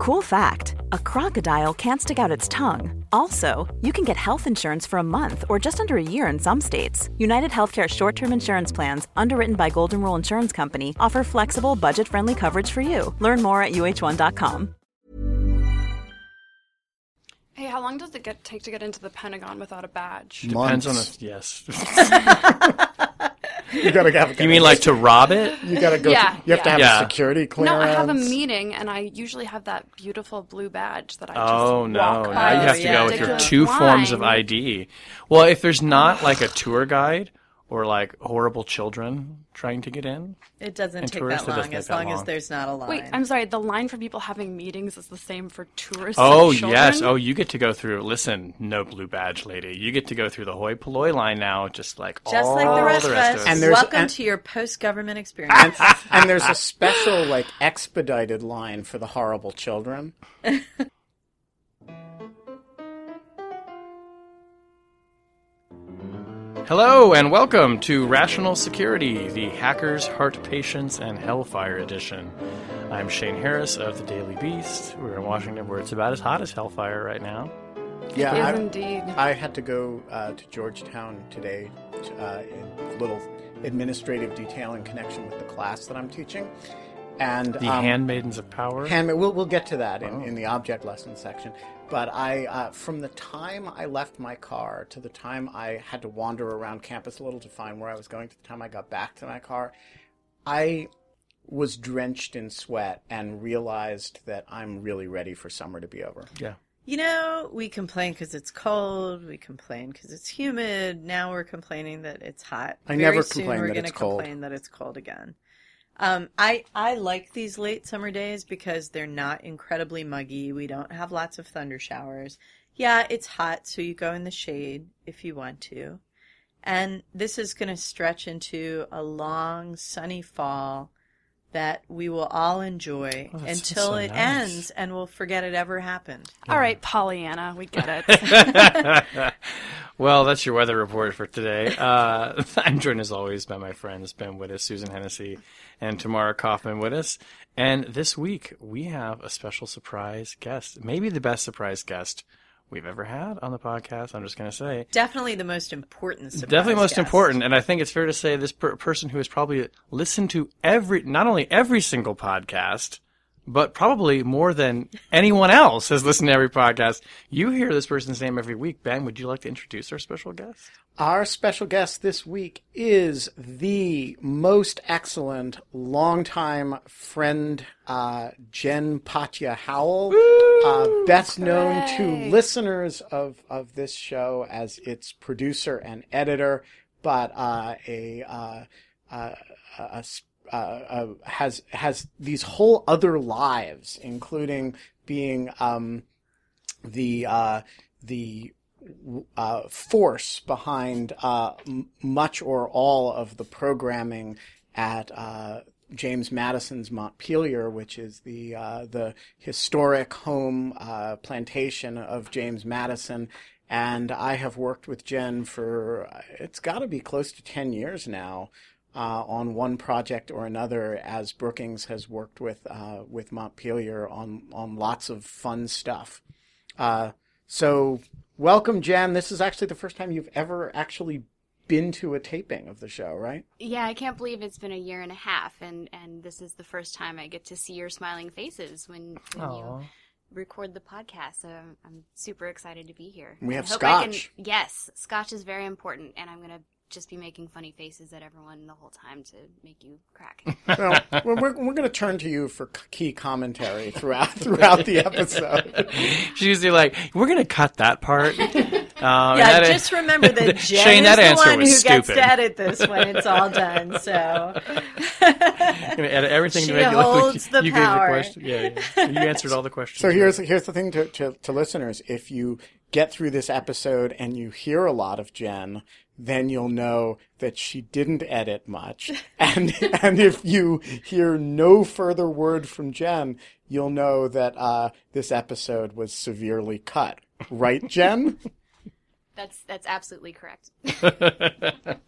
Cool fact a crocodile can't stick out its tongue. Also, you can get health insurance for a month or just under a year in some states. United Healthcare short term insurance plans, underwritten by Golden Rule Insurance Company, offer flexible, budget friendly coverage for you. Learn more at uh1.com. Hey, how long does it get take to get into the Pentagon without a badge? Depends on Months. the yes. You gotta have. you mean like to rob it? you gotta go? Yeah, through- you have to yeah. have Yeah. a security clearance. No. I have a meeting, and I usually have that beautiful blue badge that I just Oh no! walk Now by. you have to yeah. go with your Ridiculous two forms of. ID. Well, if there's not like a tour guide or like horrible children trying to get in, It doesn't And take tourists, that long as that long as there's not a line. Wait, I'm sorry. The line for people having meetings is the same for tourists. Oh and children? yes. Oh, you get to go through. Listen, no blue badge lady. You get to go through the hoi polloi line now, just like all Just all like the rest, of us. And there's- Welcome and- to your post-government experience. and there's a special like expedited line for the horrible children. Hello and welcome to Rational Security, the Hackers, Heart Patients, and Hellfire Edition. I'm Shane Harris of the Daily Beast. We're in Washington, where it's about as hot as hellfire right now. Yeah, It is I, indeed. I had to go uh, to Georgetown today uh, in a little administrative detail in connection with the class that I'm teaching. And The um, Handmaidens of Power. Handmaid. We'll, we'll get to that in, Oh. in the object lesson section. But I, uh, from the time I left my car to the time I had to wander around campus a little to find where I was going to the time I got back to my car, I was drenched in sweat and realized that I'm really ready for summer to be over. yeah. You know, we complain because it's cold. We complain because it's humid. Now we're complaining that it's hot. I Very never soon complain we're that gonna it's cold. complain that it's cold again. Um, I I like these late summer days because they're not incredibly muggy. We don't have lots of thunder showers. Yeah, it's hot, so you go in the shade if you want to. And this is going to stretch into a long sunny fall that we will all enjoy Oh, until so it nice. ends and we'll forget it ever happened. All right, Pollyanna, we get it. well, that's your weather report for today. Uh, I'm joined as always by my friends Ben Wittes, Susan Hennessey, and Tamara Cofman Wittes. And this week we have a special surprise guest, maybe the best surprise guest we've ever had on the podcast. I'm just going to say. Definitely the most important. Definitely most guest. important, and I think it's fair to say this per- person who has probably listened to every, not only every single podcast, but probably more than anyone else has listened to every podcast. You hear this person's name every week. Ben, would you like to introduce our special guest? Our special guest this week is the most excellent longtime friend, uh, Jen Patja Howell, uh, best known to listeners of, of this show as its producer and editor, but uh, a, uh, uh, a s- uh, uh, has has these whole other lives, including being um, the uh, the uh, force behind uh, m- much or all of the programming at James Madison's Montpelier, which is the uh, the historic home uh, plantation of James Madison. And I have worked with Jen for it's got to be close to ten years now. Uh, on one project or another, as Brookings has worked with uh, with Montpelier on on lots of fun stuff. Uh, so, welcome, Jen. This is actually the first time you've ever actually been to a taping of the show, right? Yeah, I can't believe it's been a year and a half, and and this is the first time I get to see your smiling faces when, when you record the podcast. So I'm, I'm super excited to be here. We have hope I scotch. Can, yes, scotch is very important, and I'm gonna just be making funny faces at everyone the whole time to make you crack. Well, we're, we're, we're going to turn to you for key commentary throughout throughout the episode. She's usually like, "We're going to cut that part." Um, Yeah, that- just remember that Jen Shane, is that the answer one who was gets stupid. to edit this when it's all done. So You're edit everything She to make it look like holds the you gave the power. question. Yeah, yeah. you answered all the questions. So here's here's the thing to, to, to listeners: if you get through this episode and you hear a lot of Jen, then you'll know that she didn't edit much, and and if you hear no further word from Jen, you'll know that uh, this episode was severely cut. Right, Jen? That's that's absolutely correct.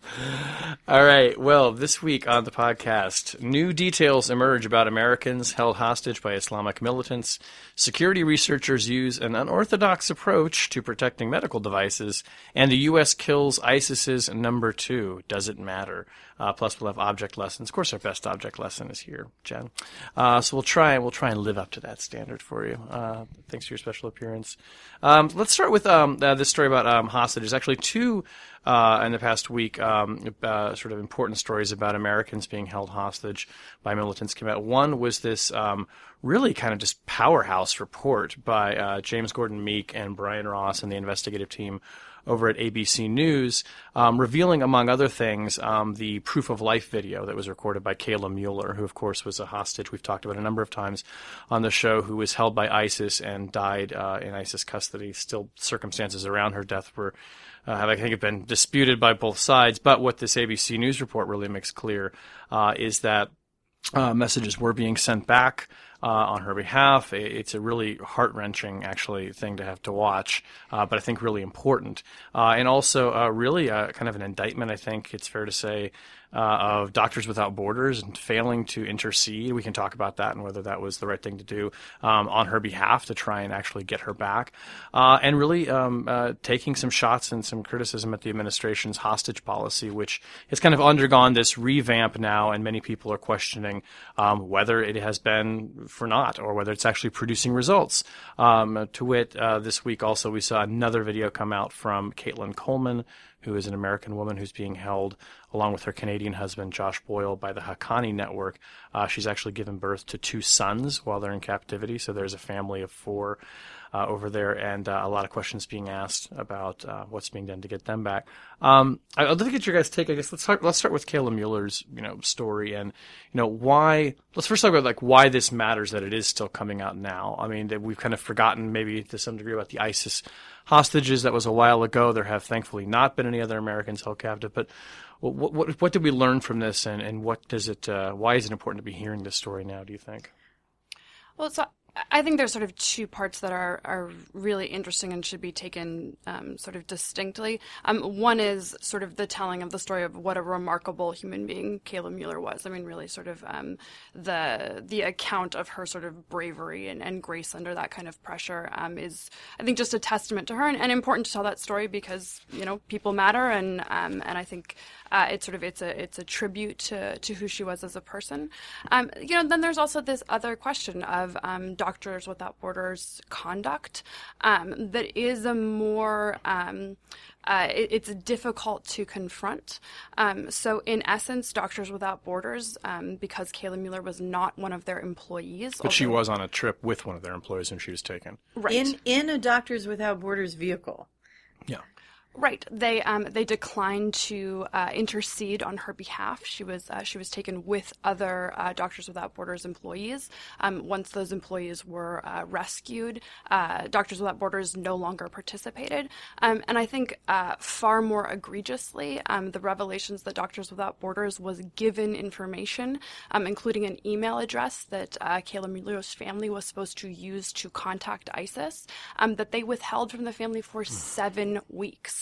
All right. Well, this week on the podcast, new details emerge about Americans held hostage by Islamic militants. Security researchers use an unorthodox approach to protecting medical devices, and the U.S. kills ISIS's number two. Does it matter? Uh, plus, we'll have object lessons. Of course, our best object lesson is here, Jen. Uh, so we'll try we'll try and live up to that standard for you. Uh, thanks for your special appearance. Um, let's start with um, uh, this story about um, hostages. Actually, two uh, in the past week, um, uh, sort of important stories about Americans being held hostage by militants came out. One was this um, really kind of just powerhouse report by uh, James Gordon Meek and Brian Ross and the investigative team over at ABC News, um, revealing, among other things, um, the proof of life video that was recorded by Kayla Mueller, who, of course, was a hostage we've talked about a number of times on the show, who was held by ISIS and died uh, in ISIS custody. Still, circumstances around her death were. Uh, have I think have been disputed by both sides, but what this ABC News report really makes clear uh, is that uh, messages were being sent back uh, on her behalf. It's a really heart wrenching, actually, thing to have to watch, uh, but I think really important. Uh, and also, uh, really kind of an indictment, I think it's fair to say, uh, of Doctors Without Borders and failing to intercede. We can talk about that and whether that was the right thing to do um, on her behalf to try and actually get her back. Uh, and really um, uh, taking some shots and some criticism at the administration's hostage policy, which has kind of undergone this revamp now, and many people are questioning um, whether it has been for naught or whether it's actually producing results. Um, to wit, uh, this week also we saw another video come out from Caitlan Coleman who is an American woman who's being held along with her Canadian husband, Josh Boyle, by the Haqqani Network. Uh, she's actually given birth to two sons while they're in captivity, so there's a family of four. Uh, over there, and uh, a lot of questions being asked about uh, what's being done to get them back. Um, I'd love to get your guys' take. I guess let's start. Let's start with Kayla Mueller's, you know, story, and you know why. Let's first talk about like why this matters that it is still coming out now. I mean, that we've kind of forgotten maybe to some degree about the ISIS hostages. That was a while ago. There have thankfully not been any other Americans held captive. But what what, what did we learn from this, and, and what does it? Uh, why is it important to be hearing this story now? Do you think? Well, so I think there's sort of two parts that are, are really interesting and should be taken um, sort of distinctly. Um, one is sort of the telling of the story of what a remarkable human being Kayla Mueller was. I mean, really sort of um, the the account of her sort of bravery and, and grace under that kind of pressure um, is, I think, just a testament to her and, and, important to tell that story because you know people matter and um, and I think uh, it's sort of it's a it's a tribute to to who she was as a person. Um, you know, then there's also this other question of Doctors Without Borders conduct um, that is a more um, uh, it, it's difficult to confront. Um, so, in essence, Doctors Without Borders, um, because Kayla Mueller was not one of their employees, but although, she was on a trip with one of their employees when she was taken, right in in a Doctors Without Borders vehicle. Yeah. Right. They um, they declined to uh, intercede on her behalf. She was uh, she was taken with other uh, Doctors Without Borders employees. Um, once those employees were uh, rescued, uh, Doctors Without Borders no longer participated. Um, and I think uh, far more egregiously, um, the revelations that Doctors Without Borders was given information, um, including an email address that Kayla Mueller's family was supposed to use to contact ISIS, um, that they withheld from the family for seven weeks.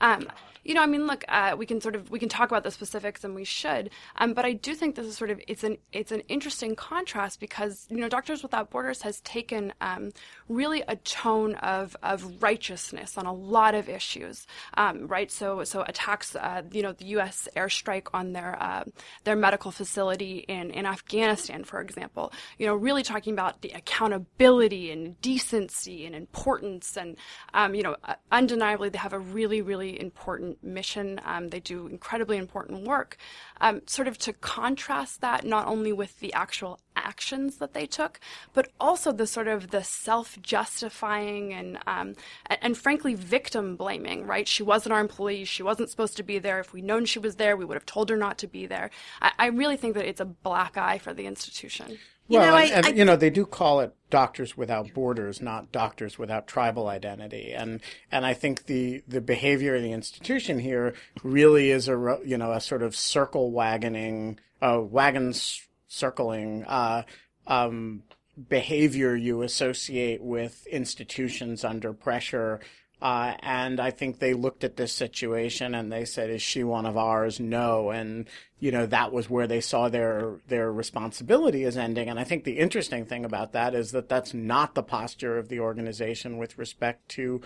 Um, you know, I mean, look, uh, we can sort of we can talk about the specifics, and we should. Um, but I do think this is sort of it's an it's an interesting contrast because you know, Doctors Without Borders has taken um, really a tone of of righteousness on a lot of issues, um, right? So so attacks, uh, you know, the U.S. airstrike on their uh, their medical facility in in Afghanistan, for example. You know, really talking about the accountability and decency and importance, and um, you know, uh, undeniably they have a really really important mission. Um, they do incredibly important work. Um, sort of to contrast that not only with the actual actions that they took, but also the sort of the self-justifying and um, and, and frankly victim blaming. Right? She wasn't our employee. She wasn't supposed to be there. If we'd known she was there, we would have told her not to be there. I, I really think that it's a black eye for the institution. You well, know, and, I, and I, you know, they do call it Doctors Without Borders, not Doctors Without Tribal Identity, and and I think the the behavior of the institution here really is a you know a sort of circle wagoning, uh, wagons circling uh, um, behavior you associate with institutions under pressure Uh, and I think they looked at this situation and they said, "Is she one of ours?" No, and you know that was where they saw their their responsibility as ending. And I think the interesting thing about that is that that's not the posture of the organization with respect to,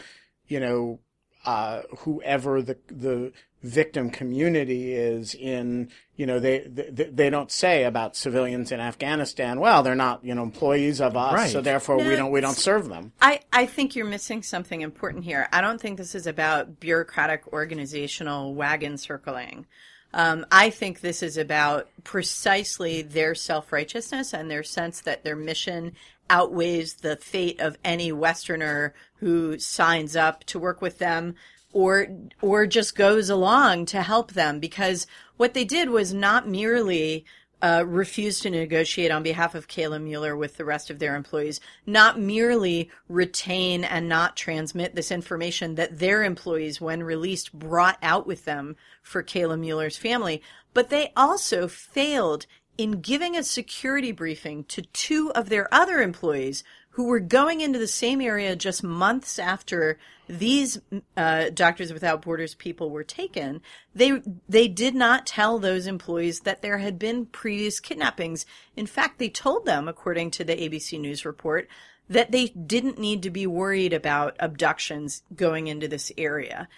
you know, uh, whoever the the victim community is in you know they, they they don't say about civilians in Afghanistan well they're not you know employees of us Right. so therefore No, we don't we don't serve them I, I think you're missing something important here. I don't think this is about bureaucratic organizational wagon circling. Um, I think this is about precisely their self righteousness and their sense that their mission outweighs the fate of any Westerner who signs up to work with them or or just goes along to help them because what they did was not merely uh, refuse to negotiate on behalf of Kayla Mueller with the rest of their employees, not merely retain and not transmit this information that their employees, when released, brought out with them for Kayla Mueller's family, but they also failed in giving a security briefing to two of their other employees who were going into the same area just months after these uh, Doctors Without Borders people were taken. They they did not tell those employees that there had been previous kidnappings. In fact, they told them, according to the ABC News report, that they didn't need to be worried about abductions going into this area.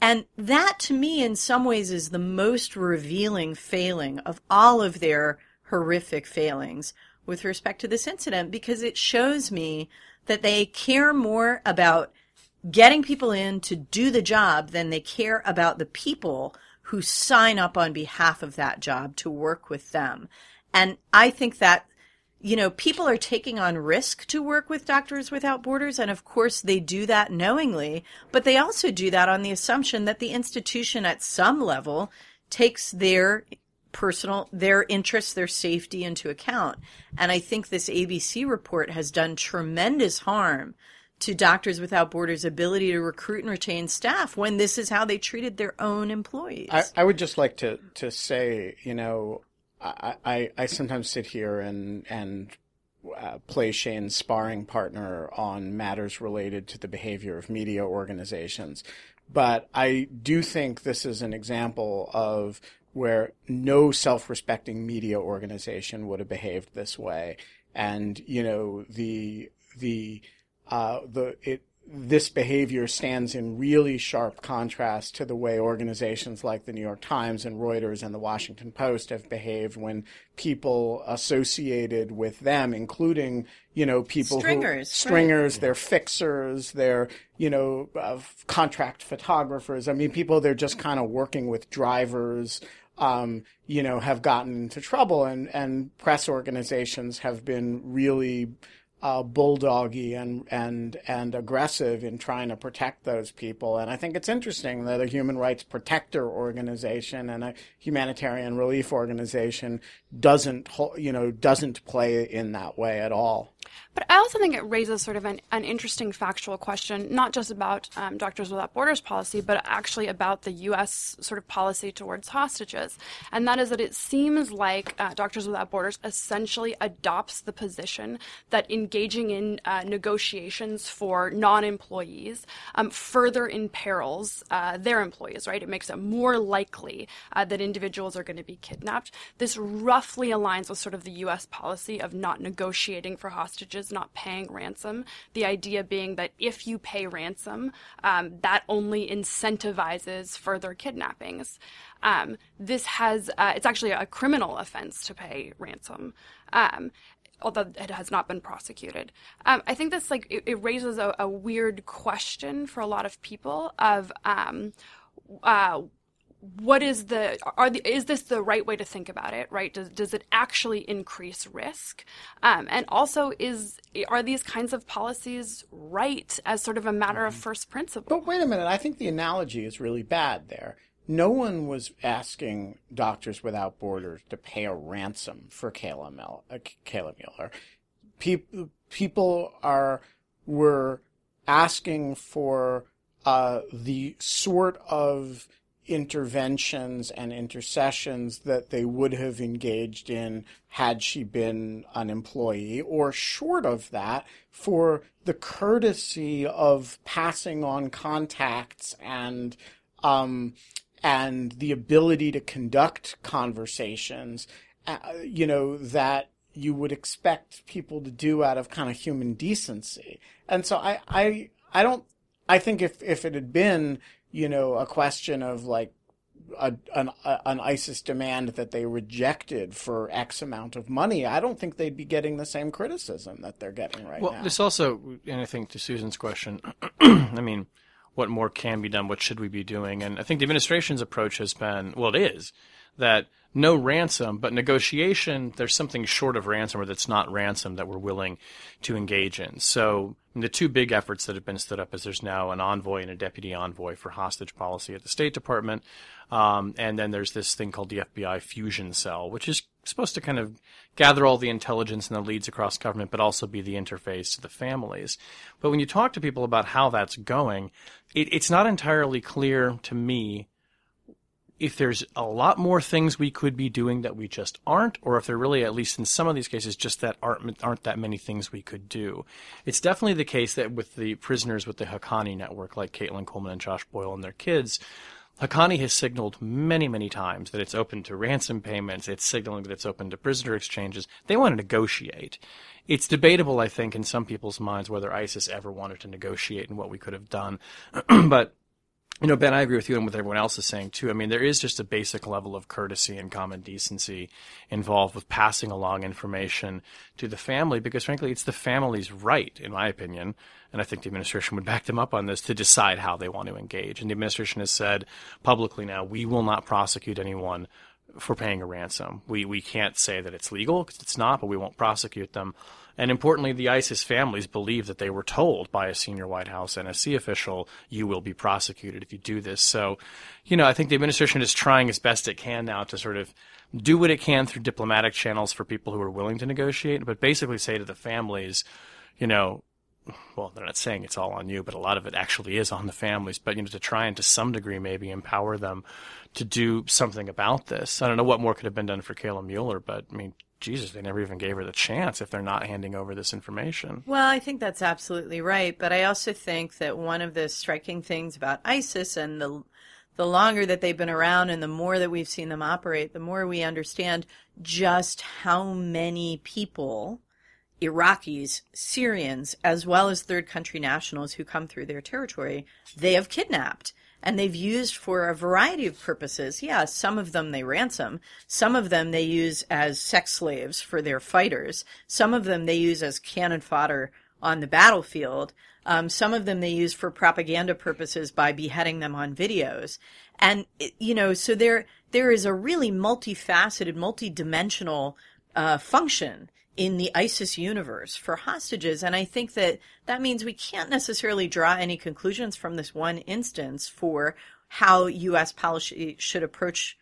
And that to me, in some ways, is the most revealing failing of all of their horrific failings with respect to this incident because it shows me that they care more about getting people in to do the job than they care about the people who sign up on behalf of that job to work with them. And I think that you know, people are taking on risk to work with Doctors Without Borders, and of course they do that knowingly, but they also do that on the assumption that the institution at some level takes their personal, their interests, their safety into account. And I think this ABC report has done tremendous harm to Doctors Without Borders' ability to recruit and retain staff when this is how they treated their own employees. I, I would just like to to say you know I I, I sometimes sit here and and uh, play Shane's sparring partner on matters related to the behavior of media organizations. But I do think this is an example of where no self respecting media organization would have behaved this way. And, you know, the, the, uh, the, it, this behavior stands in really sharp contrast to the way organizations like the New York Times and Reuters and the Washington Post have behaved when people associated with them, including, you know, people Stringers, who, right. stringers, they're fixers, they're, you know, uh, contract photographers. I mean, people they're just kind of working with drivers, um, you know, have gotten into trouble and, and press organizations have been really, uh, bulldoggy and and and aggressive in trying to protect those people. And I think it's interesting that a human rights protector organization and a humanitarian relief organization doesn't you know doesn't play in that way at all. But I also think it raises sort of an, an interesting factual question, not just about um, Doctors Without Borders policy, but actually about the U.S. sort of policy towards hostages. And that is that it seems like uh, Doctors Without Borders essentially adopts the position that engaging in uh, negotiations for non employees um, further imperils uh, their employees, right? It makes it more likely uh, that individuals are going to be kidnapped. This roughly aligns with sort of the U.S. policy of not negotiating for hostages, not paying ransom. The idea being that if you pay ransom, um, that only incentivizes further kidnappings. Um, this has, uh, it's actually a criminal offense to pay ransom. Um, although it has not been prosecuted. Um, I think this like it, it raises a, a weird question for a lot of people of um, uh, what is the are the is this the right way to think about it right does, does it actually increase risk um, and also is are these kinds of policies right as sort of a matter of first principle But wait a minute, I think the analogy is really bad there. No one was asking Doctors Without Borders to pay a ransom for Kayla, Mel- uh, Kayla Mueller. People, people are were asking for uh, the sort of interventions and intercessions that they would have engaged in had she been an employee, or short of that, for the courtesy of passing on contacts and um, and the ability to conduct conversations, uh, you know, that you would expect people to do out of kind of human decency. And so I, I, I don't, I think if, if it had been, you know, a question of like a, an, a, an ISIS demand that they rejected for X amount of money, I don't think they'd be getting the same criticism that they're getting right well, now. Well, this also, and I think to Susan's question, I mean, what more can be done? What should we be doing? And I think the administration's approach has been, well, it is that no ransom, but negotiation, there's something short of ransom or that's not ransom that we're willing to engage in. So the two big efforts that have been stood up is there's now an envoy and a deputy envoy for hostage policy at the State Department. Um, and then there's this thing called the FBI Fusion Cell, which is supposed to kind of gather all the intelligence and the leads across government, but also be the interface to the families. But when you talk to people about how that's going, it, it's not entirely clear to me if there's a lot more things we could be doing that we just aren't, or if there really, at least in some of these cases, just that aren't aren't that many things we could do. It's definitely the case that with the prisoners with the Haqqani network, like Caitlan Coleman and Josh Boyle and their kids, Haqqani has signaled many, many times that it's open to ransom payments. It's signaling that it's open to prisoner exchanges. They want to negotiate. It's debatable, I think, in some people's minds whether ISIS ever wanted to negotiate and what we could have done. but you know, Ben, I agree with you and with everyone else is saying too. I mean, there is just a basic level of courtesy and common decency involved with passing along information to the family because, frankly, it's the family's right, in my opinion, and I think the administration would back them up on this, to decide how they want to engage. And the administration has said publicly now, we will not prosecute anyone for paying a ransom. We we can't say that it's legal because it's not, but we won't prosecute them. And importantly, the ISIS families believe that they were told by a senior White House NSC official, you will be prosecuted if you do this. So, you know, I think the administration is trying as best it can now to sort of do what it can through diplomatic channels for people who are willing to negotiate, but basically say to the families, you know, well, they're not saying it's all on you, but a lot of it actually is on the families. But you know, to try and to some degree maybe empower them to do something about this. I don't know what more could have been done for Kayla Mueller, but I mean, Jesus, they never even gave her the chance if they're not handing over this information. Well, I think that's absolutely right, but I also think that one of the striking things about ISIS and the the longer that they've been around and the more that we've seen them operate, the more we understand just how many people Iraqis, Syrians, as well as third country nationals who come through their territory, they have kidnapped and they've used for a variety of purposes. Yeah, some of them they ransom, some of them they use as sex slaves for their fighters, some of them they use as cannon fodder on the battlefield. Um, some of them they use for propaganda purposes by beheading them on videos. And, you know, so there, there is a really multifaceted, multidimensional, uh, function in the ISIS universe for hostages. And I think that that means we can't necessarily draw any conclusions from this one instance for how U.S. policy should approach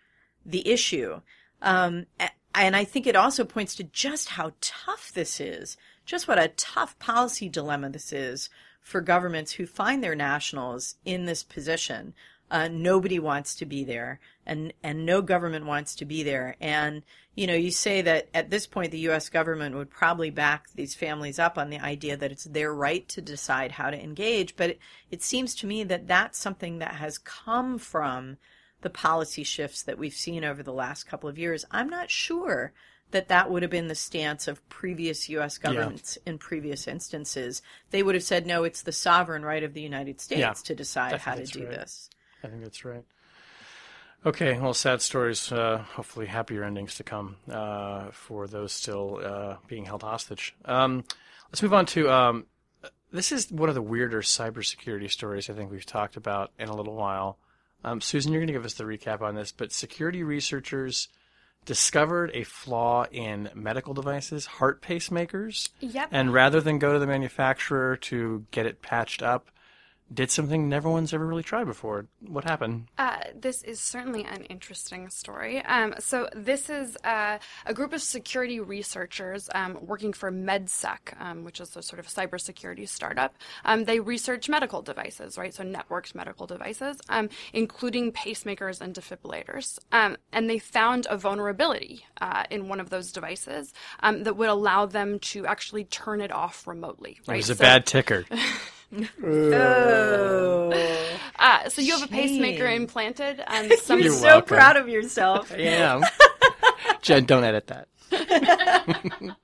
the issue. Um, and I think it also points to just how tough this is, just what a tough policy dilemma this is for governments who find their nationals in this position. Uh, nobody wants to be there, and and no government wants to be there. And you know, you say that at this point the U.S. government would probably back these families up on the idea that it's their right to decide how to engage. But it, it seems to me that that's something that has come from the policy shifts that we've seen over the last couple of years. I'm not sure that that would have been the stance of previous U.S. governments yeah. in previous instances. They would have said, no, it's the sovereign right of the United States yeah, to decide how to do right. this. I think that's right. Okay, well, sad stories. Uh, hopefully, happier endings to come uh, for those still uh, being held hostage. Um, let's move on to um, this is one of the weirder cybersecurity stories I think we've talked about in a little while. Um, Susan, you're going to give us the recap on this, but security researchers discovered a flaw in medical devices, heart pacemakers. Yep. And rather than go to the manufacturer to get it patched up, did something never one's ever really tried before. What happened? Uh, this is certainly an interesting story. Um, so this is uh, a group of security researchers um, working for MedSec, um, which is a sort of cybersecurity startup. Um, they research medical devices, right? So networked medical devices, um, including pacemakers and defibrillators. Um, and they found a vulnerability uh, in one of those devices that would allow them to actually turn it off remotely. Right? It was a So- bad ticker. Oh, Uh, so you have a pacemaker Shame. implanted. Um, some, you're You're so welcome. proud of yourself. Yeah. Jen, don't edit that.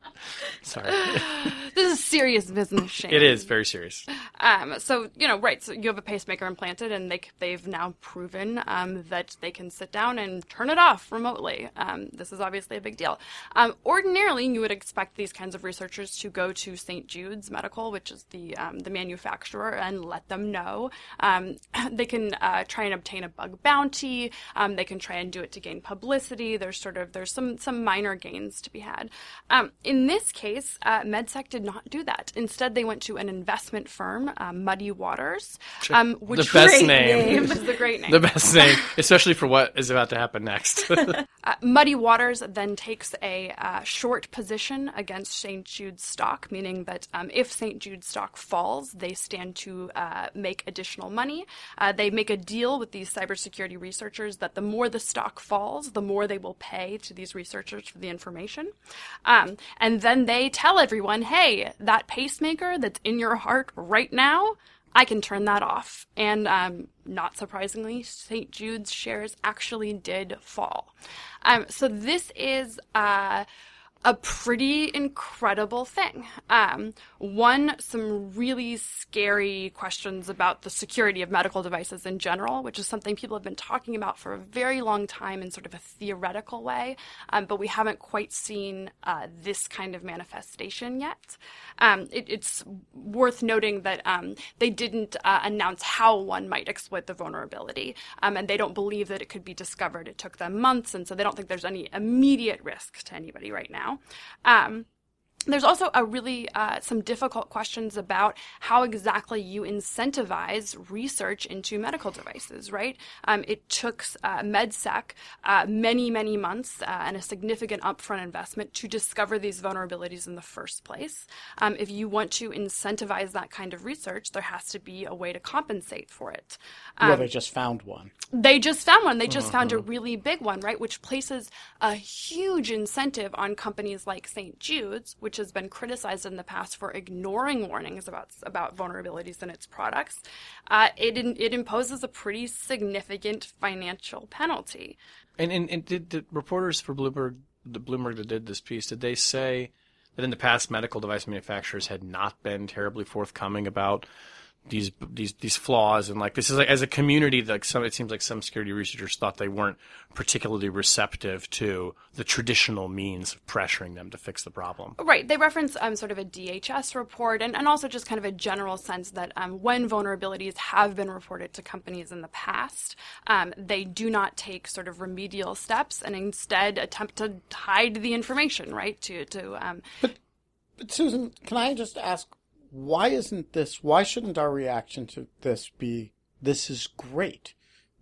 Sorry. this is serious business shame. It is very serious. Um, so you know, right? So you have a pacemaker implanted, and they they've now proven um, that they can sit down and turn it off remotely. Um, this is obviously a big deal. Um, ordinarily, you would expect these kinds of researchers to go to St. Jude's Medical, which is the um, the manufacturer, and let them know. Um, they can uh, try and obtain a bug bounty. Um, they can try and do it to gain publicity. There's sort of there's some some minor gains to be had. Um, in this case, uh, MedSec did not do that. Instead, they went to an investment firm, uh, Muddy Waters, um, which the best name. name. is a great name. The best name, especially for what is about to happen next. Uh, Muddy Waters then takes a uh, short position against St. Jude's stock, meaning that um, if St. Jude's stock falls, they stand to uh, make additional money. Uh, they make a deal with these cybersecurity researchers that the more the stock falls, the more they will pay to these researchers for the information. Um, and then they tell everyone, hey, that pacemaker that's in your heart right now, I can turn that off. And um, not surprisingly, St. Jude's shares actually did fall. Um, so this is uh, a pretty incredible thing. Um, one, some really scary questions about the security of medical devices in general, which is something people have been talking about for a very long time in sort of a theoretical way, um, but we haven't quite seen uh, this kind of manifestation yet. Um, it, it's worth noting that um, they didn't uh, announce how one might exploit the vulnerability, um, and they don't believe that it could be discovered. It took them months, and so they don't think there's any immediate risk to anybody right now. Um, there's also a really uh, some difficult questions about how exactly you incentivize research into medical devices, right? Um, it took uh, MedSec uh, many, many months uh, and a significant upfront investment to discover these vulnerabilities in the first place. Um, if you want to incentivize that kind of research, there has to be a way to compensate for it. Um, well, they just found one. they just found one. They just found a Uh-huh. really big one, right? Which places a huge incentive on companies like St. Jude's, which has been criticized in the past for ignoring warnings about about vulnerabilities in its products. Uh, it it imposes a pretty significant financial penalty. and, and and did the reporters for Bloomberg, the Bloomberg that did this piece, did they say that in the past medical device manufacturers had not been terribly forthcoming about these these these flaws and like this is like as a community like some it seems like some security researchers thought they weren't particularly receptive to the traditional means of pressuring them to fix the problem. Right. They reference um, sort of a DHS report and, and also just kind of a general sense that um, when vulnerabilities have been reported to companies in the past, um, they do not take sort of remedial steps and instead attempt to hide the information, right? To, to um, But Susan, can I just ask, why isn't this, why shouldn't our reaction to this be, this is great?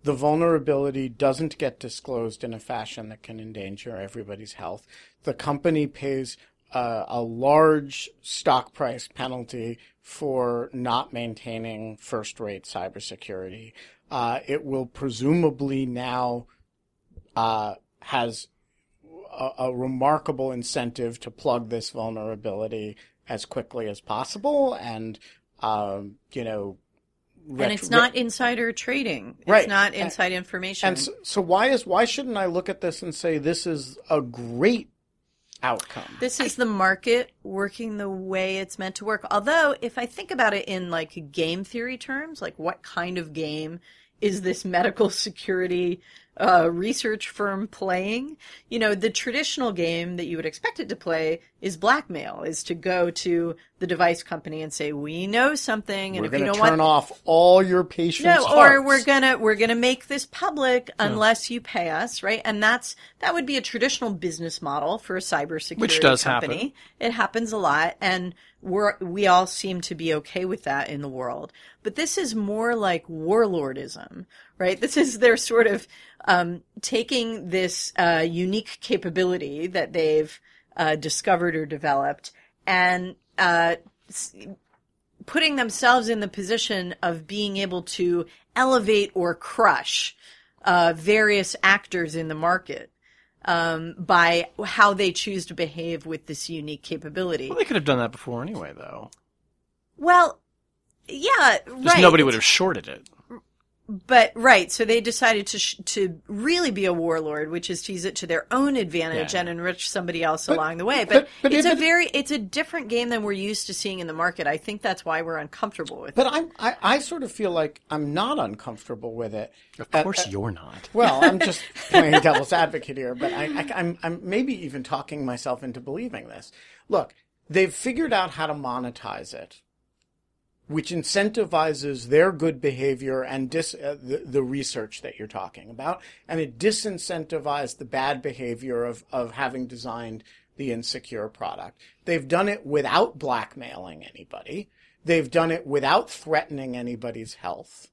The vulnerability doesn't get disclosed in a fashion that can endanger everybody's health. The company pays a large stock price penalty for not maintaining first rate cybersecurity. Uh, it will presumably now uh, has a, a remarkable incentive to plug this vulnerability as quickly as possible and um, you know and it's not insider trading. It's Right. not inside information. and so, so why is why shouldn't I look at this and say this is a great outcome This is the market working the way it's meant to work. Although, if I think about it in like game theory terms, like what kind of game is this medical security uh, research firm playing. You know, the traditional game that you would expect it to play is blackmail, is to go to the device company and say, "We know something, and We're if you going know to what, turn off all your patients' no, or we're gonna we're gonna make this public unless you pay us, right? And that's that would be a traditional business model for a cybersecurity Which does company. happen. It happens a lot, and we're we all seem to be okay with that in the world. But this is more like warlordism, right? This is their sort of um, taking this uh, unique capability that they've uh, discovered or developed and uh, putting themselves in the position of being able to elevate or crush uh, various actors in the market um, by how they choose to behave with this unique capability. Well, they could have done that before anyway, though. Well, yeah, Just right. nobody would have shorted it. But right, so they decided to sh- to really be a warlord, which is to use it to their own advantage Yeah. and enrich somebody else But- along the way. But, but- but it's a very it's a different game than we're used to seeing in the market. I think that's why we're uncomfortable with it. But I'm, I, I sort of feel like I'm not uncomfortable with it. Of Uh, course, uh, you're not. Well, I'm just playing devil's advocate here, but I, I, I'm, I'm maybe even talking myself into believing this. Look, they've figured out how to monetize it, which incentivizes their good behavior and dis, uh, the, the research that you're talking about, and it disincentivized the bad behavior of, of having designed the insecure product. They've done it without blackmailing anybody. They've done it without threatening anybody's health.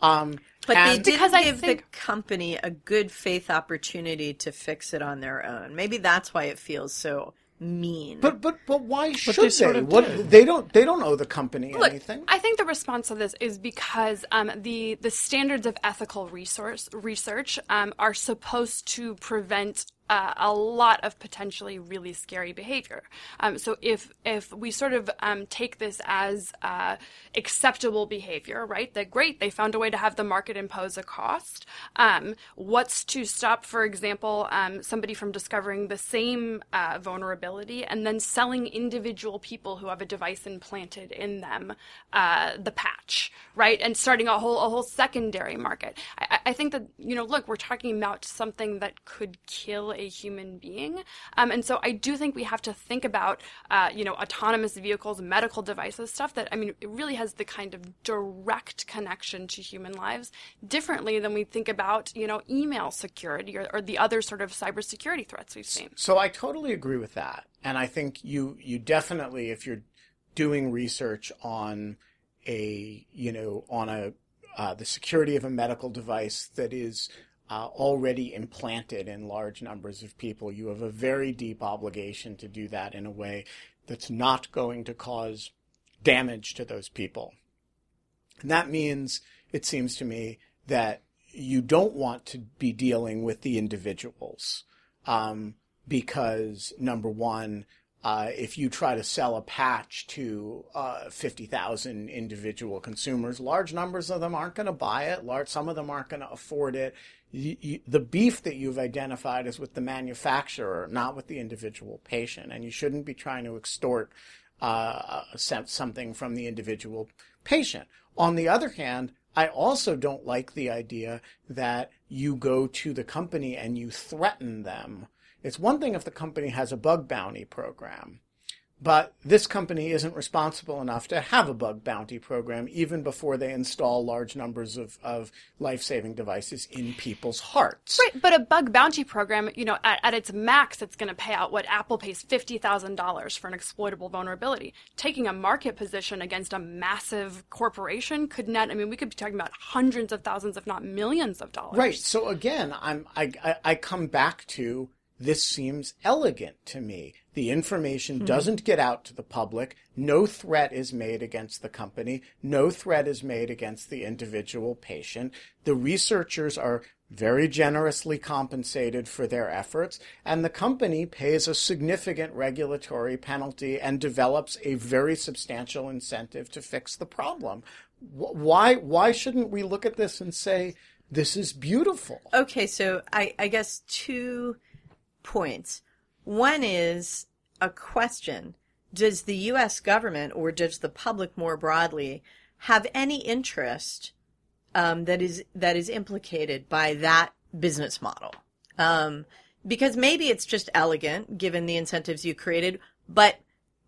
Um, But they didn't Because I give think- the company a good faith opportunity to fix it on their own. Maybe that's why it feels so mean. But but but why should they they? sort of what did. they don't they don't owe the company Look, anything. I think the response to this is because um, the the standards of ethical resource research um, are supposed to prevent uh, a lot of potentially really scary behavior. Um, so if if we sort of um, take this as uh, acceptable behavior, right? That great, they found a way to have the market impose a cost. Um, what's to stop, for example, um, somebody from discovering the same uh, vulnerability and then selling individual people who have a device implanted in them uh, the patch, right? And starting a whole a whole secondary market. I, I- I think that you know, look, we're talking about something that could kill a human being, um, and so I do think we have to think about uh, you know autonomous vehicles, medical devices, stuff that I mean it really has the kind of direct connection to human lives differently than we think about you know email security or, or the other sort of cybersecurity threats we've seen. So I totally agree with that, and I think you you definitely if you're doing research on a you know on a uh, the security of a medical device that is uh, already implanted in large numbers of people, you have a very deep obligation to do that in a way that's not going to cause damage to those people. And that means, it seems to me, that you don't want to be dealing with the individuals. Um, because number one, uh, if you try to sell a patch to uh, 50,000 individual consumers, large numbers of them aren't going to buy it. Large, some of them aren't going to afford it. You, the beef that you've identified is with the manufacturer, not with the individual patient, and you shouldn't be trying to extort uh, something from the individual patient. On the other hand, I also don't like the idea that you go to the company and you threaten them. It's one thing if the company has a bug bounty program, but this company isn't responsible enough to have a bug bounty program even before they install large numbers of, of life-saving devices in people's hearts. Right, but a bug bounty program, you know, at, at its max, it's going to pay out what Apple pays fifty thousand dollars for an exploitable vulnerability. Taking a market position against a massive corporation could net. I mean, we could be talking about hundreds of thousands, if not millions of dollars. Right. So again, I'm I, I, I come back to this seems elegant to me. The information mm-hmm. doesn't get out to the public. No threat is made against the company. No threat is made against the individual patient. The researchers are very generously compensated for their efforts, and the company pays a significant regulatory penalty and develops a very substantial incentive to fix the problem. Why, why shouldn't we look at this and say, this is beautiful? Okay, so I, I guess two points. One is a question. Does the U.S. government or does the public more broadly have any interest um, that is that is implicated by that business model. Um, because maybe it's just elegant given the incentives you created, but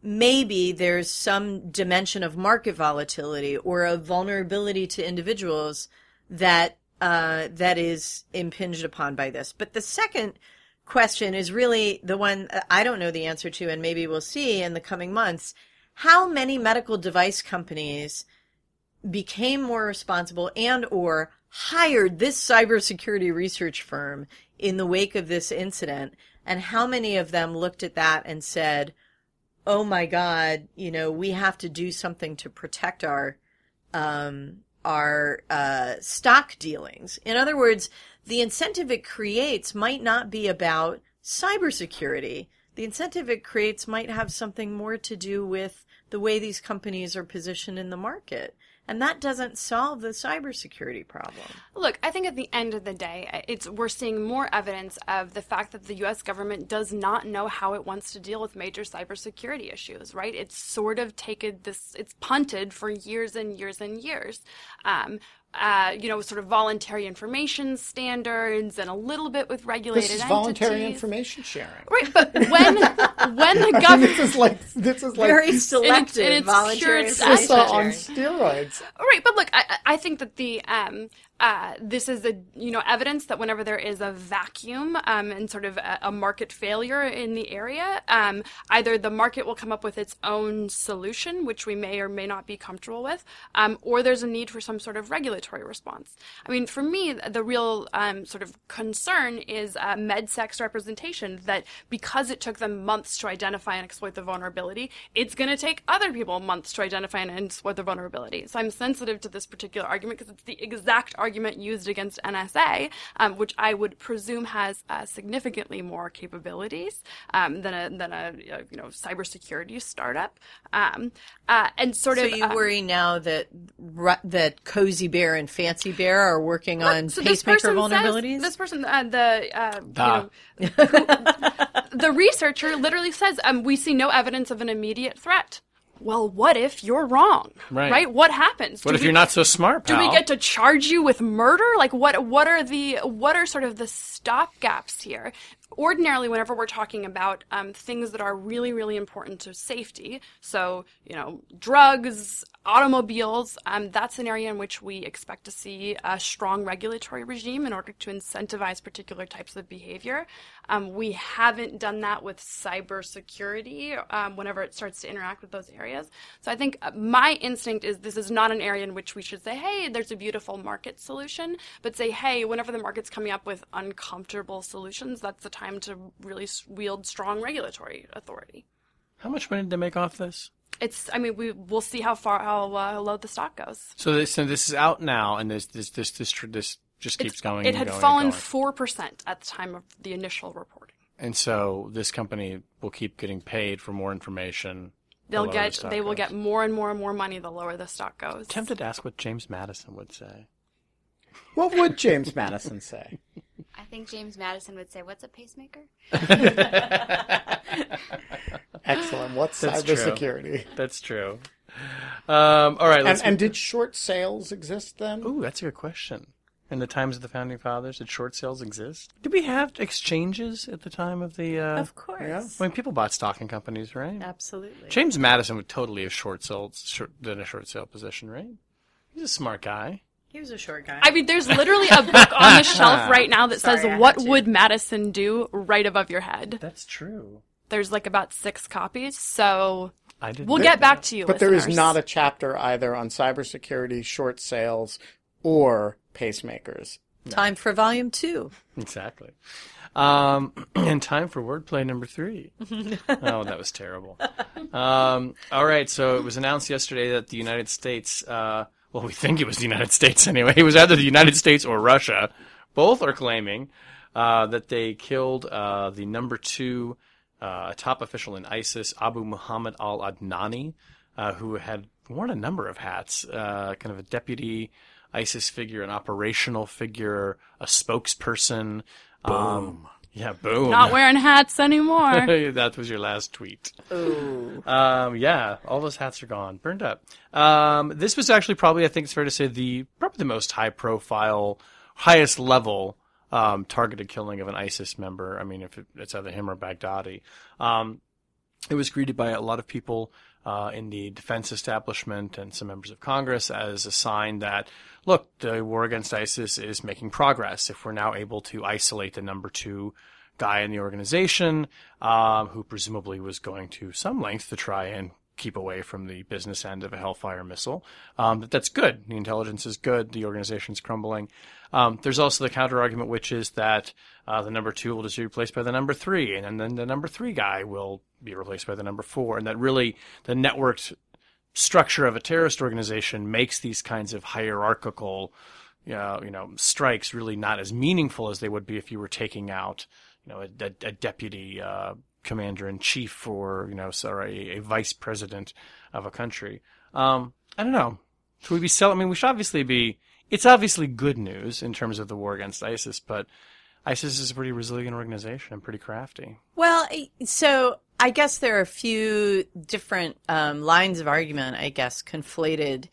maybe there's some dimension of market volatility or a vulnerability to individuals that uh, that is impinged upon by this. But the second question is really the one I don't know the answer to, and maybe we'll see in the coming months. How many medical device companies became more responsible and or hired this cybersecurity research firm in the wake of this incident and how many of them looked at that and said oh my god you know we have to do something to protect our um, our uh, stock dealings in other words the incentive it creates might not be about cybersecurity the incentive it creates might have something more to do with the way these companies are positioned in the market and that doesn't solve the cybersecurity problem. Look, I think at the end of the day, it's we're seeing more evidence of the fact that the U.S. government does not know how it wants to deal with major cybersecurity issues. Right? It's sort of taken this, it's punted for years and years and years. Um, uh, you know, sort of voluntary information standards and a little bit with regulated This is entities. voluntary information sharing. Right, but when when the government this is like this is like Very selective in its voluntary pure information CISA on steroids. Right, but look, I, I think that the um, uh, this is a you know evidence that whenever there is a vacuum um, and sort of a, a market failure in the area, um, either the market will come up with its own solution, which we may or may not be comfortable with, um, or there's a need for some sort of regulatory response. I mean, for me, the real um, sort of concern is uh, MedSec's representation that because it took them months to identify and exploit the vulnerability, it's going to take other people months to identify and exploit the vulnerability. So I'm sensitive to this particular argument because it's the exact argument used against NSA, um, which I would presume has uh, significantly more capabilities um, than a than a you know cybersecurity startup, um, uh, and sort of So of. you uh, worry now that that Cozy Bear and Fancy Bear are working on So this pacemaker vulnerabilities? Says, this person, uh, the uh, Da. you know, the researcher literally says, um, "We see no evidence of an immediate threat." Well, what if you're wrong? Right. What happens? What Do if we- you're not so smart, Do we get to charge you with murder? Like what what are the what are sort of the stop gaps here? Ordinarily, whenever we're talking about um, things that are really, really important to safety, so you know, drugs, automobiles, um, that's an area in which we expect to see a strong regulatory regime in order to incentivize particular types of behavior. Um, we haven't done that with cybersecurity um, whenever it starts to interact with those areas. So I think uh, my instinct is this is not an area in which we should say, hey, there's a beautiful market solution, but say, hey, whenever the market's coming up with uncomfortable solutions, that's the time to really wield strong regulatory authority. How much money did they make off this? It's, I mean, we we'll see how far how uh, low the stock goes. So this, so this is out now, and this this this this, tr- this just keeps going. It and had going fallen four percent at the time of the initial reporting. and so this company will keep getting paid for more information. They'll the get stock they will goes. get more and more and more money the lower the stock goes. I'm Tempted to ask what James Madison would say. What would James Madison say? I think James Madison would say, "What's a pacemaker?" Excellent. What's That's true. That's true. Um, all right, let's. And, and did short sales exist then? Ooh, that's a good question. In the times of the founding fathers, did short sales exist? Did we have exchanges at the time of the? Uh, of course. Yeah. I mean, people bought stock in companies, right? Absolutely. James Madison would totally have short sold, short, done a short sale position, right? He's a smart guy. He was a short guy. I mean, there's literally a book on the shelf right now that Sorry, says "What would Madison do?" right above your head. That's true. There's like about six copies, so I did. we'll get back to you. But there is not a chapter either on cybersecurity, short sales, or pacemakers. Time for volume two. Exactly. Um, and time for wordplay number three. oh, that was terrible. Um, all right, so it was announced yesterday that the United States, uh, well, we think it was the United States anyway. It was either the United States or Russia. Both are claiming uh, that they killed uh, the number two uh, top official in ISIS, Abu Muhammad al Adnani, uh, who had worn a number of hats, uh, kind of a deputy ISIS figure, an operational figure, a spokesperson. Boom. Yeah, boom. not wearing hats anymore. that was your last tweet. Um, yeah, all those hats are gone, burned up. Um, this was actually probably, I think it's fair to say, the probably the most high profile, highest level um, targeted killing of an ISIS member. I mean, if it, it's either him or Baghdadi, um, it was greeted by a lot of people uh, in the defense establishment and some members of Congress as a sign that, look, the war against ISIS is making progress. If we're now able to isolate the number two guy in the organization, um, who presumably was going to some length to try and keep away from the business end of a Hellfire missile. Um, that that's good. The intelligence is good. The organization's crumbling. Um, there's also the counter argument, which is that uh, the number two will just be replaced by the number three, and then the number three guy will be replaced by the number four, and that really the networked structure of a terrorist organization makes these kinds of hierarchical, you know, you know strikes really not as meaningful as they would be if you were taking out, you know, a, a, a deputy. Uh, commander in chief or you know sorry a, vice president of a country. Um, i don't know. Should we be selling i mean we should obviously be it's obviously good news in terms of the war against isis but isis is a pretty resilient organization and pretty crafty. Well so i guess there are a few different um, lines of argument i guess conflated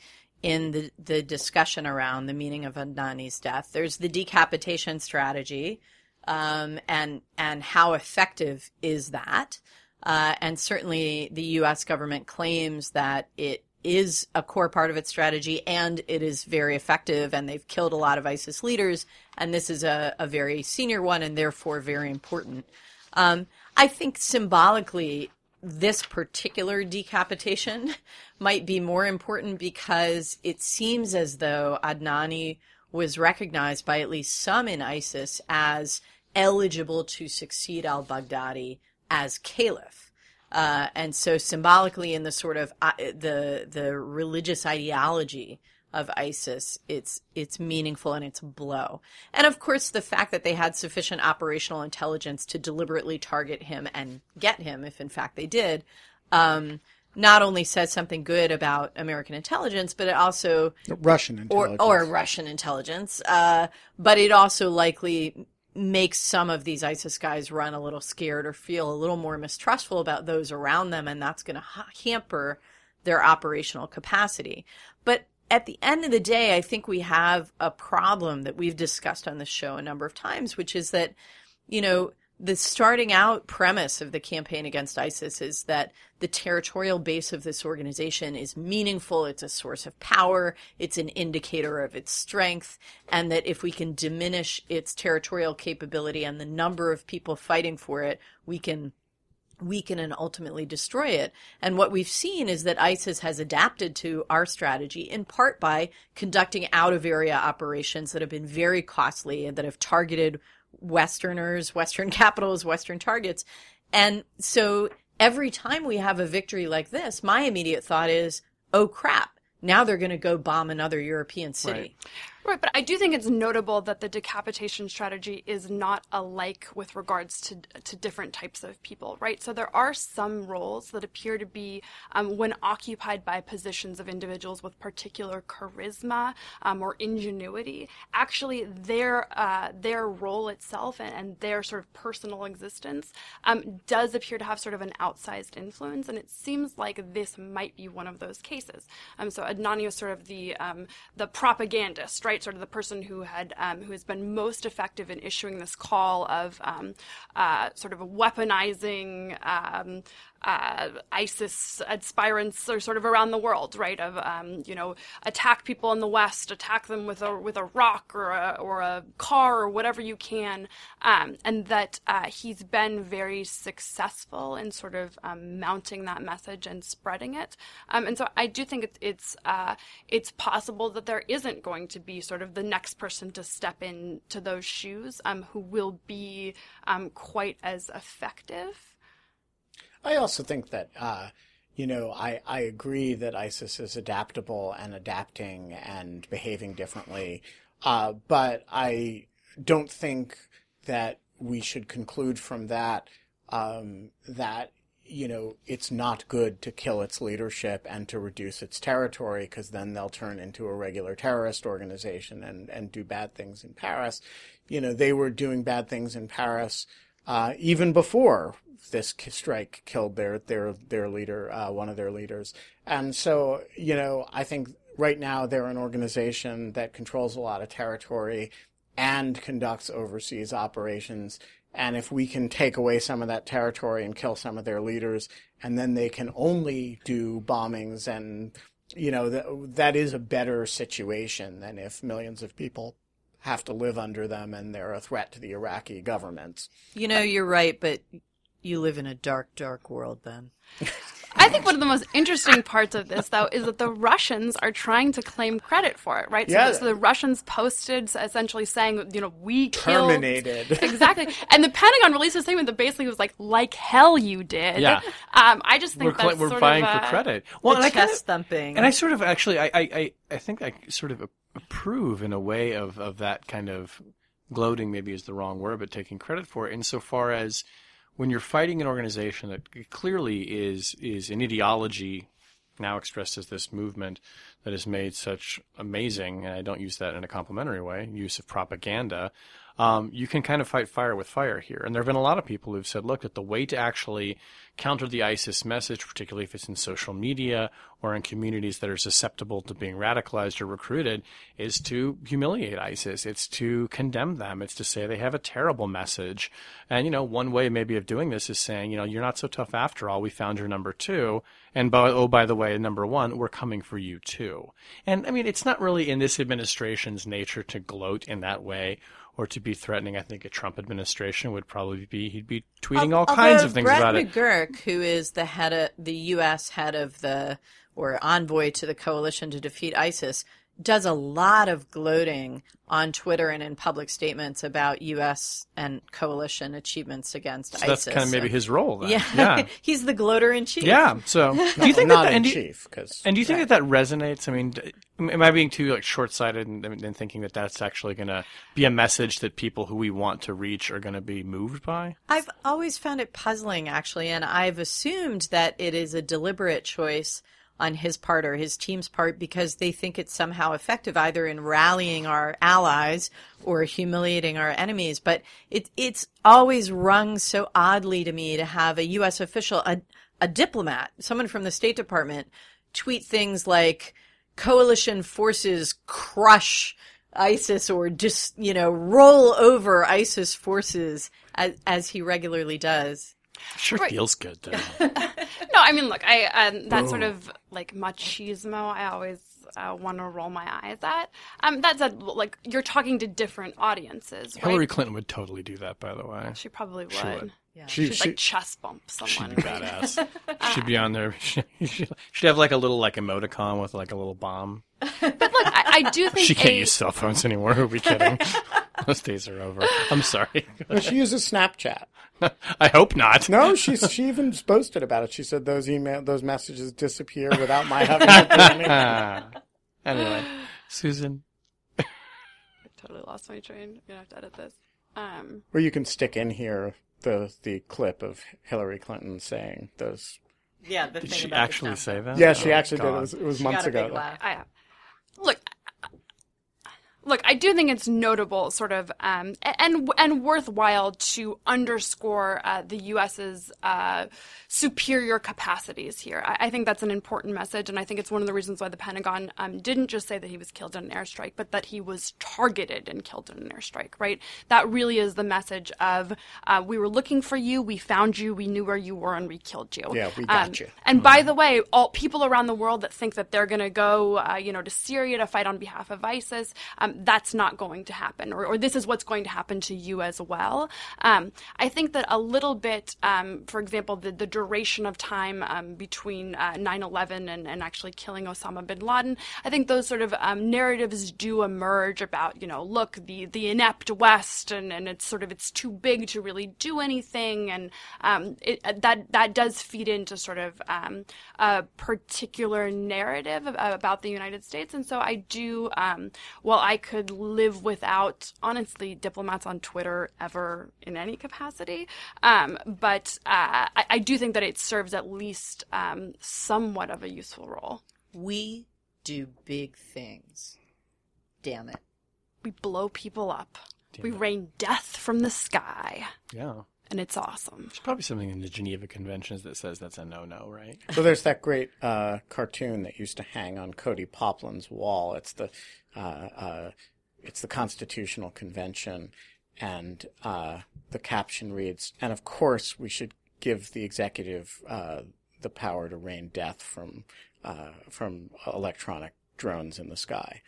in the, the discussion around the meaning of Adnani's death. There's the decapitation strategy, um, and and how effective is that? Uh, and certainly, the U.S. government claims that it is a core part of its strategy and it is very effective. And they've killed a lot of ISIS leaders, and this is a, a very senior one and therefore very important. Um, I think symbolically, this particular decapitation might be more important because it seems as though Adnani was recognized by at least some in ISIS as eligible to succeed al Baghdadi as caliph. Uh, and so symbolically in the sort of uh, the the religious ideology of ISIS, it's it's meaningful and it's a blow. And of course, the fact that they had sufficient operational intelligence to deliberately target him and get him, if in fact they did, um, not only says something good about American intelligence, but it also Russian intelligence or, or Russian intelligence. Uh, but it also likely makes some of these ISIS guys run a little scared or feel a little more mistrustful about those around them, and that's going to hamper their operational capacity. But at the end of the day, I think we have a problem that we've discussed on the show a number of times, which is that, you know, the starting out premise of the campaign against ISIS is that the territorial base of this organization is meaningful. It's a source of power. It's an indicator of its strength. And that if we can diminish its territorial capability and the number of people fighting for it, we can weaken and ultimately destroy it. And what we've seen is that ISIS has adapted to our strategy in part by conducting out of area operations that have been very costly and that have targeted Westerners, Western capitals, Western targets. And so every time we have a victory like this, my immediate thought is, oh crap, now they're going to go bomb another European city. Right. Right, but I do think it's notable that the decapitation strategy is not alike with regards to to different types of people, right? So there are some roles that appear to be, um, when occupied by positions of individuals with particular charisma um, or ingenuity, actually their uh, their role itself and, and, their sort of personal existence um, does appear to have sort of an outsized influence, and it seems like this might be one of those cases. Um, so Adnani was sort of the um, the propagandist, right? Right, sort of the person who had um, who has been most effective in issuing this call of um, uh, sort of weaponizing um, uh, ISIS aspirants are sort of around the world, right? Of um, you know, attack people in the West, attack them with a with a rock or a or a car or whatever you can, um, and that uh, he's been very successful in sort of um, mounting that message and spreading it. Um, and so I do think it's it's uh, it's possible that there isn't going to be sort of the next person to step into those shoes um, who will be um, quite as effective. I also think that, uh, you know, I, I agree that ISIS is adaptable and adapting and behaving differently. Uh, but I don't think that we should conclude from that um, that you know it's not good to kill its leadership and to reduce its territory because then they'll turn into a regular terrorist organization and and do bad things in Paris. You know they were doing bad things in Paris uh, even before this strike killed their their their leader, uh, one of their leaders. And so, you know, I think right now they're an organization that controls a lot of territory, and conducts overseas operations. And if we can take away some of that territory and kill some of their leaders, and then they can only do bombings and you know, that, that is a better situation than if millions of people have to live under them and they're a threat to the Iraqi government. You know, you're right, but you live in a dark, dark world then. I think one of the most interesting parts of this, though, is that the Russians are trying to claim credit for it, right? Yeah. So, so the Russians posted essentially saying, you know, we killed. Terminated. Exactly. And the Pentagon released a statement that basically was like, like hell you did. Yeah. Um, I just think We're, cl- that's we're sort vying of, for uh, credit. Well, the and I kinda- thumping. And I sort of actually, I, I, I, I think I sort of approve in a way of, of that kind of gloating, maybe is the wrong word, but taking credit for it insofar as when you're fighting an organization that clearly is, is an ideology now expressed as this movement that has made such amazing, and I don't use that in a complimentary way, use of propaganda, um, you can kind of fight fire with fire here. And there have been a lot of people who've said, look, that the way to actually counter the ISIS message, particularly if it's in social media or in communities that are susceptible to being radicalized or recruited, is to humiliate ISIS. It's to condemn them. It's to say they have a terrible message. And, you know, one way maybe of doing this is saying, you know, you're not so tough after all. We found your number two. And by, oh, by the way, number one, we're coming for you too. And I mean, it's not really in this administration's nature to gloat in that way or to be threatening. I think a Trump administration would probably be, he'd be tweeting all kinds of things Brett about it. Who is the head of the U.S. head of the or envoy to the coalition to defeat ISIS, does a lot of gloating on Twitter and in public statements about U.S. and coalition achievements against So that's ISIS. kind of maybe his role then. yeah, Yeah. he's the gloater in chief. Yeah. So do you think not that, in and chief, because And do you think that that resonates? I mean, am I being too like short-sighted and, and thinking that that's actually going to be a message that people who we want to reach are going to be moved by? I've always found it puzzling, actually, and I've assumed that it is a deliberate choice on his part or his team's part because they think it's somehow effective either in rallying our allies or humiliating our enemies. But it, it's always rung so oddly to me to have a U.S. official, a, a diplomat, someone from the State Department, tweet things like coalition forces crush ISIS or just, you know, roll over ISIS forces as, as he regularly does. Sure feels good though. No, I mean, look, I um, that sort of like machismo. I always uh, want to roll my eyes at. Um, that said, like you're talking to different audiences, right? Hillary Clinton would totally do that, by the way. She probably would. She would. she, She'd she, like chest bump someone. She'd someone. be badass. She'd be on there. She'd she'd have like a little like emoticon with like a little bomb. But look, I, I do think She can't a- use cell phones anymore. Who are we kidding? Those days are over. I'm sorry. she uses Snapchat. I hope not. No, she's she even boasted about it. She said those email those messages disappear without my having to do anything. Anyway, Susan. I totally lost my train. I'm gonna have to edit this. Um, Or you can stick in here the the clip of Hillary Clinton saying those. Yeah, the Did thing she about actually jump. say that? Yeah, she Oh, actually did. It was, it was She months got a big ago. laugh. I look. Look, I do think it's notable, sort of, um, and and worthwhile to underscore uh, the U.S.'s uh, superior capacities here. I, I think that's an important message, and I think it's one of the reasons why the Pentagon um, didn't just say that he was killed in an airstrike, but that he was targeted and killed in an airstrike. Right? That really is the message of uh, we were looking for you, we found you, we knew where you were, and we killed you. Yeah, we got Um, you. And by the way, all people around the world that think that they're going to go, uh, you know, to Syria to fight on behalf of ISIS, um, that's not going to happen, or, or this is what's going to happen to you as well. Um, I think that a little bit, um, for example, the, the duration of time um, between uh, 9/11 and, and actually killing Osama bin Laden, I think those sort of um, narratives do emerge about, you know, look, the the inept West, and, and it's sort of it's too big to really do anything, and it, that that does feed into sort of a particular narrative about the United States, and so I do. Um, while I could live without, honestly, diplomats on Twitter ever in any capacity, um, but uh, I, I do think that it serves at least um, somewhat of a useful role. We do big things. Damn it. We blow people up. we rain death from the sky, Yeah. And it's awesome. There's probably something in the Geneva Conventions that says that's a no-no, right? So there's that great uh, cartoon that used to hang on Cody Poplin's wall. It's the uh, uh, it's the Constitutional Convention, and uh, the caption reads, "And of course, we should give the executive uh, the power to rain death from uh, from electronic drones in the sky."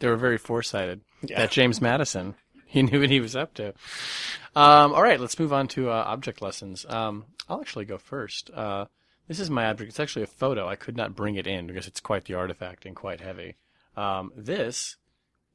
They were very foresighted. Yeah. That James Madison, he knew what he was up to. Um, all right, let's move on to uh, object lessons. Um, I'll actually go first. Uh, this is my object. It's actually a photo. I could not bring it in because it's quite the artifact and quite heavy. Um, this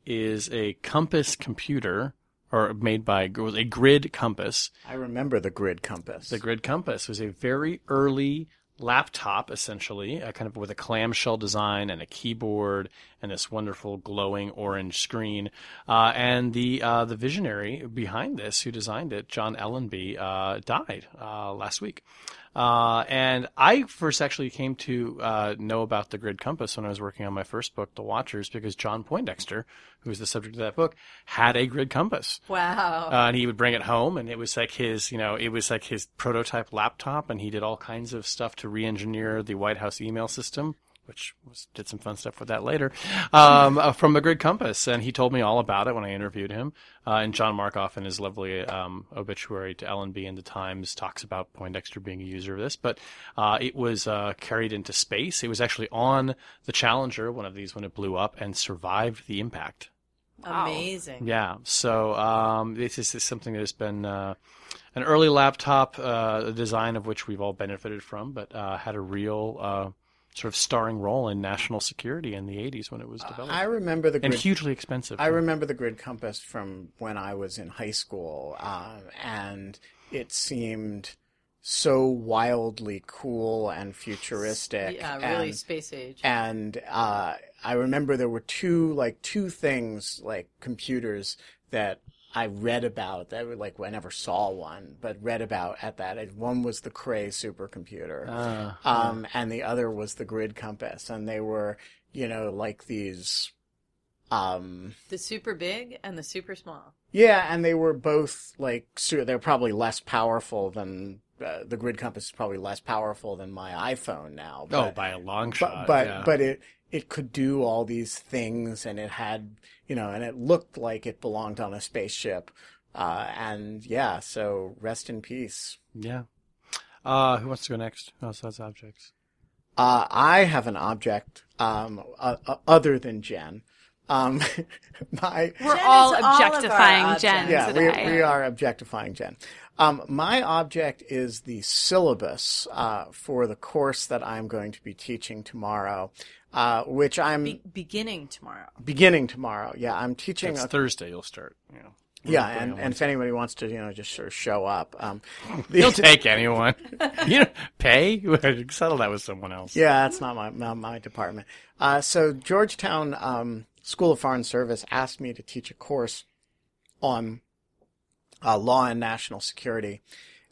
is a compass computer, or made by a grid compass. I remember the grid compass. The grid compass was a very early laptop, essentially, uh, kind of with a clamshell design and a keyboard and this wonderful glowing orange screen. Uh, and the uh, the visionary behind this, who designed it, John Ellenby, uh, died uh, last week. Uh, and I first actually came to uh, know about the grid compass when I was working on my first book, The Watchers, because John Poindexter, who was the subject of that book, had a grid compass. Wow. And he would bring it home, and it was like his, you know, it was like his prototype laptop, and he did all kinds of stuff to re-engineer the White House email system, which was, did some fun stuff with that later, um, uh, from the grid compass. And he told me all about it when I interviewed him. Uh, and John Markoff, in his lovely um, obituary to Ellenby in the Times, talks about Poindexter being a user of this. But uh, it was uh, carried into space. It was actually on the Challenger, one of these, when it blew up, and survived the impact. Amazing. Yeah. So um, this is, is something that has been uh, an early laptop, uh, the design of which we've all benefited from, but uh, had a real uh, sort of starring role in national security in the 80s when it was developed. I remember the and grid hugely expensive. I remember the grid compass from when I was in high school, um, and it seemed so wildly cool and futuristic. Yeah, really and, space age. and uh, I remember there were two like two things like computers that I read about that like I never saw one, but read about at that. One was the Cray supercomputer, Ah, um, and the other was the Grid Compass, and they were you know like these. Um, the super big and the super small. yeah, and they were both like su- they're probably less powerful than uh, the Grid Compass is probably less powerful than my iPhone now. oh, by a long but shot. but yeah. but it it could do all these things, and it had you know, and it looked like it belonged on a spaceship. Uh, and yeah, so rest in peace. yeah. Uh, who wants to go next? Who else has objects? Uh, I have an object um, uh, uh, other than Jen. Um, my We're Jen all is all objectifying Jen yeah, today. we, we are objectifying Jen. Um, my object is the syllabus uh, for the course that I'm going to be teaching tomorrow, uh, which I'm Be- beginning tomorrow. beginning tomorrow. Yeah, I'm teaching It's a Thursday. You'll start. You know. Yeah, and, and if anybody wants to, you know, just sort of show up. Um, You'll take anyone. you know, pay. Settle that with someone else. yeah, that's not my my, my department. Uh, so Georgetown um, School of Foreign Service asked me to teach a course on uh, law and national security.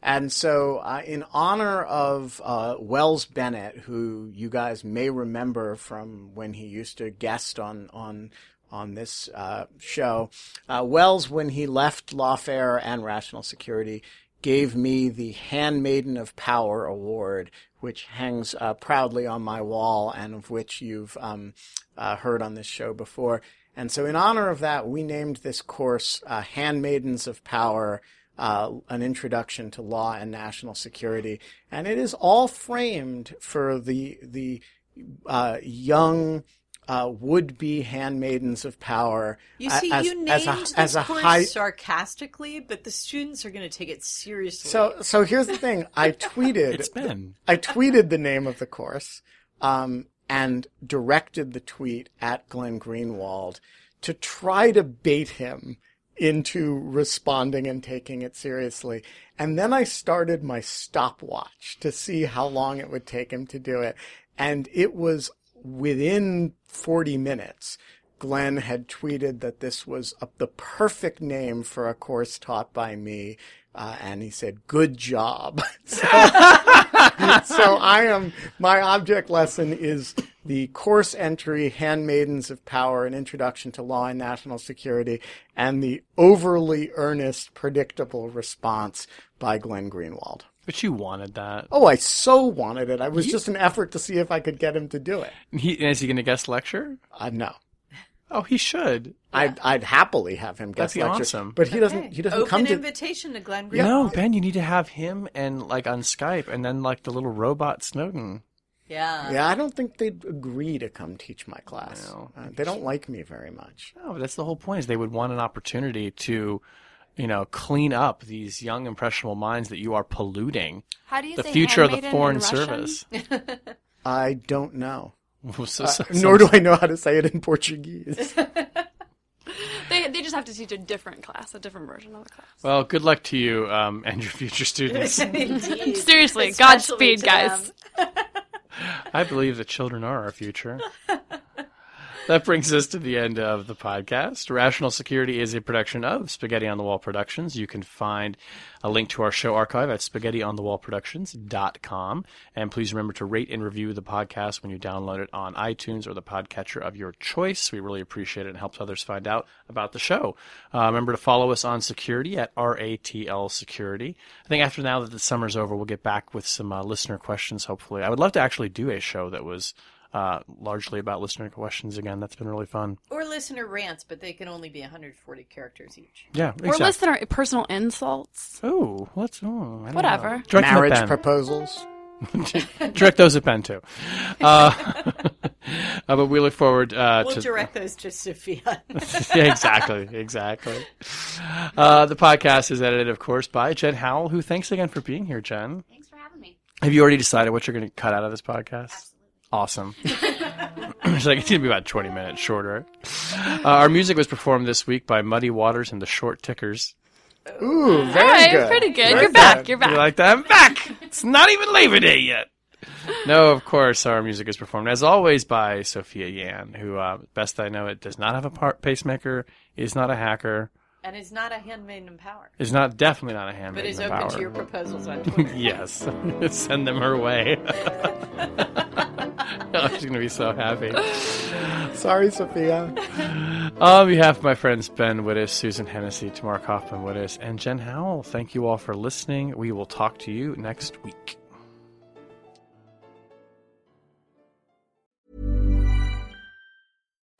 And so, uh, in honor of uh, Wells Bennett, who you guys may remember from when he used to guest on on on this uh, show, uh, Wells, when he left Lawfare and Rational Security, gave me the Handmaiden of Power Award, which hangs uh, proudly on my wall, and of which you've um, uh, heard on this show before. And so, in honor of that, we named this course uh, Handmaidens of Power uh, An Introduction to Law and National Security. And it is all framed for the, the uh, young uh, would be handmaidens of power. You see, as, you named as a, this as a course high. sarcastically, but the students are going to take it seriously. So, so here's the thing. I tweeted. It's Ben. I tweeted the name of the course um, and directed the tweet at Glenn Greenwald to try to bait him into responding and taking it seriously. And then I started my stopwatch to see how long it would take him to do it. And it was within 40 minutes. Glenn had tweeted that this was a, the perfect name for a course taught by me. Uh, and he said, good job. so, so I am, my object lesson is the course entry, Handmaidens of Power, an introduction to law and national security, and the overly earnest, predictable response by Glenn Greenwald. But you wanted that. Oh, I so wanted it. I was just an effort to see if I could get him to do it. He, is he going to guest lecture? Uh, no. Oh, he should. I'd I'd happily have him guest That'd be lecture, awesome. but he doesn't. He doesn't Open come to. invitation to Glenn Greenwald. No, Ben, you need to have him and like on Skype, and then like the little robot Snowden. Yeah. Yeah, I don't think they'd agree to come teach my class. No. Uh, they don't like me very much. No, but that's the whole point. Is they would want an opportunity to, you know, clean up these young impressionable minds that you are polluting How do you the say future of the handmaiden foreign Russian? service. I don't know. So- Uh, nor do I know how to say it in Portuguese. They, they just have to teach a different class, a different version of the class. Well, good luck to you um, and your future students. Seriously, Especially Godspeed, guys. I believe that children are our future. That brings us to the end of the podcast. Rational Security is a production of Spaghetti on the Wall Productions. You can find a link to our show archive at spaghettionthewallproductions.com. And please remember to rate and review the podcast when you download it on iTunes or the podcatcher of your choice. We really appreciate it and helps others find out about the show. Uh, remember to follow us on security at RATL Security. I think after now that the summer's over, we'll get back with some uh, listener questions, hopefully. I would love to actually do a show that was uh, largely about listener questions again. That's been really fun. Or listener rants, but they can only be 140 characters each. Yeah, Or exactly. listener personal insults. Oh, let's. Oh, I Whatever. know. Direct them at Marriage Ben. proposals. Direct those at Ben too. Uh, uh, but we look forward uh, We'll to. direct those to Sophia. yeah, exactly, exactly. Uh, the podcast is edited, of course, by Jen Howell. Who thanks again for being here, Jen. Thanks for having me. Have you already decided what you're going to cut out of this podcast? Awesome. it's like it's going to be about 20 minutes shorter. Uh, our music was performed this week by Muddy Waters and the Short Tickers. Ooh, very All right, good. pretty good. Very You're back. You're back. You like that? I'm back. It's not even Labor Day yet. No, of course, our music is performed as always by Sophia Yan, who, uh, best I know it, does not have a part pacemaker, is not a hacker, and is not a handmaid in power, is not definitely not a handmaid but is in open power. to your proposals on Twitter. yes, send them her way. oh, she's gonna be so happy. Sorry, Sophia. On behalf of my friends Ben Wittes, Susan Hennessey, Tamar Cofman Wittes, and Jen Howell, thank you all for listening. We will talk to you next week.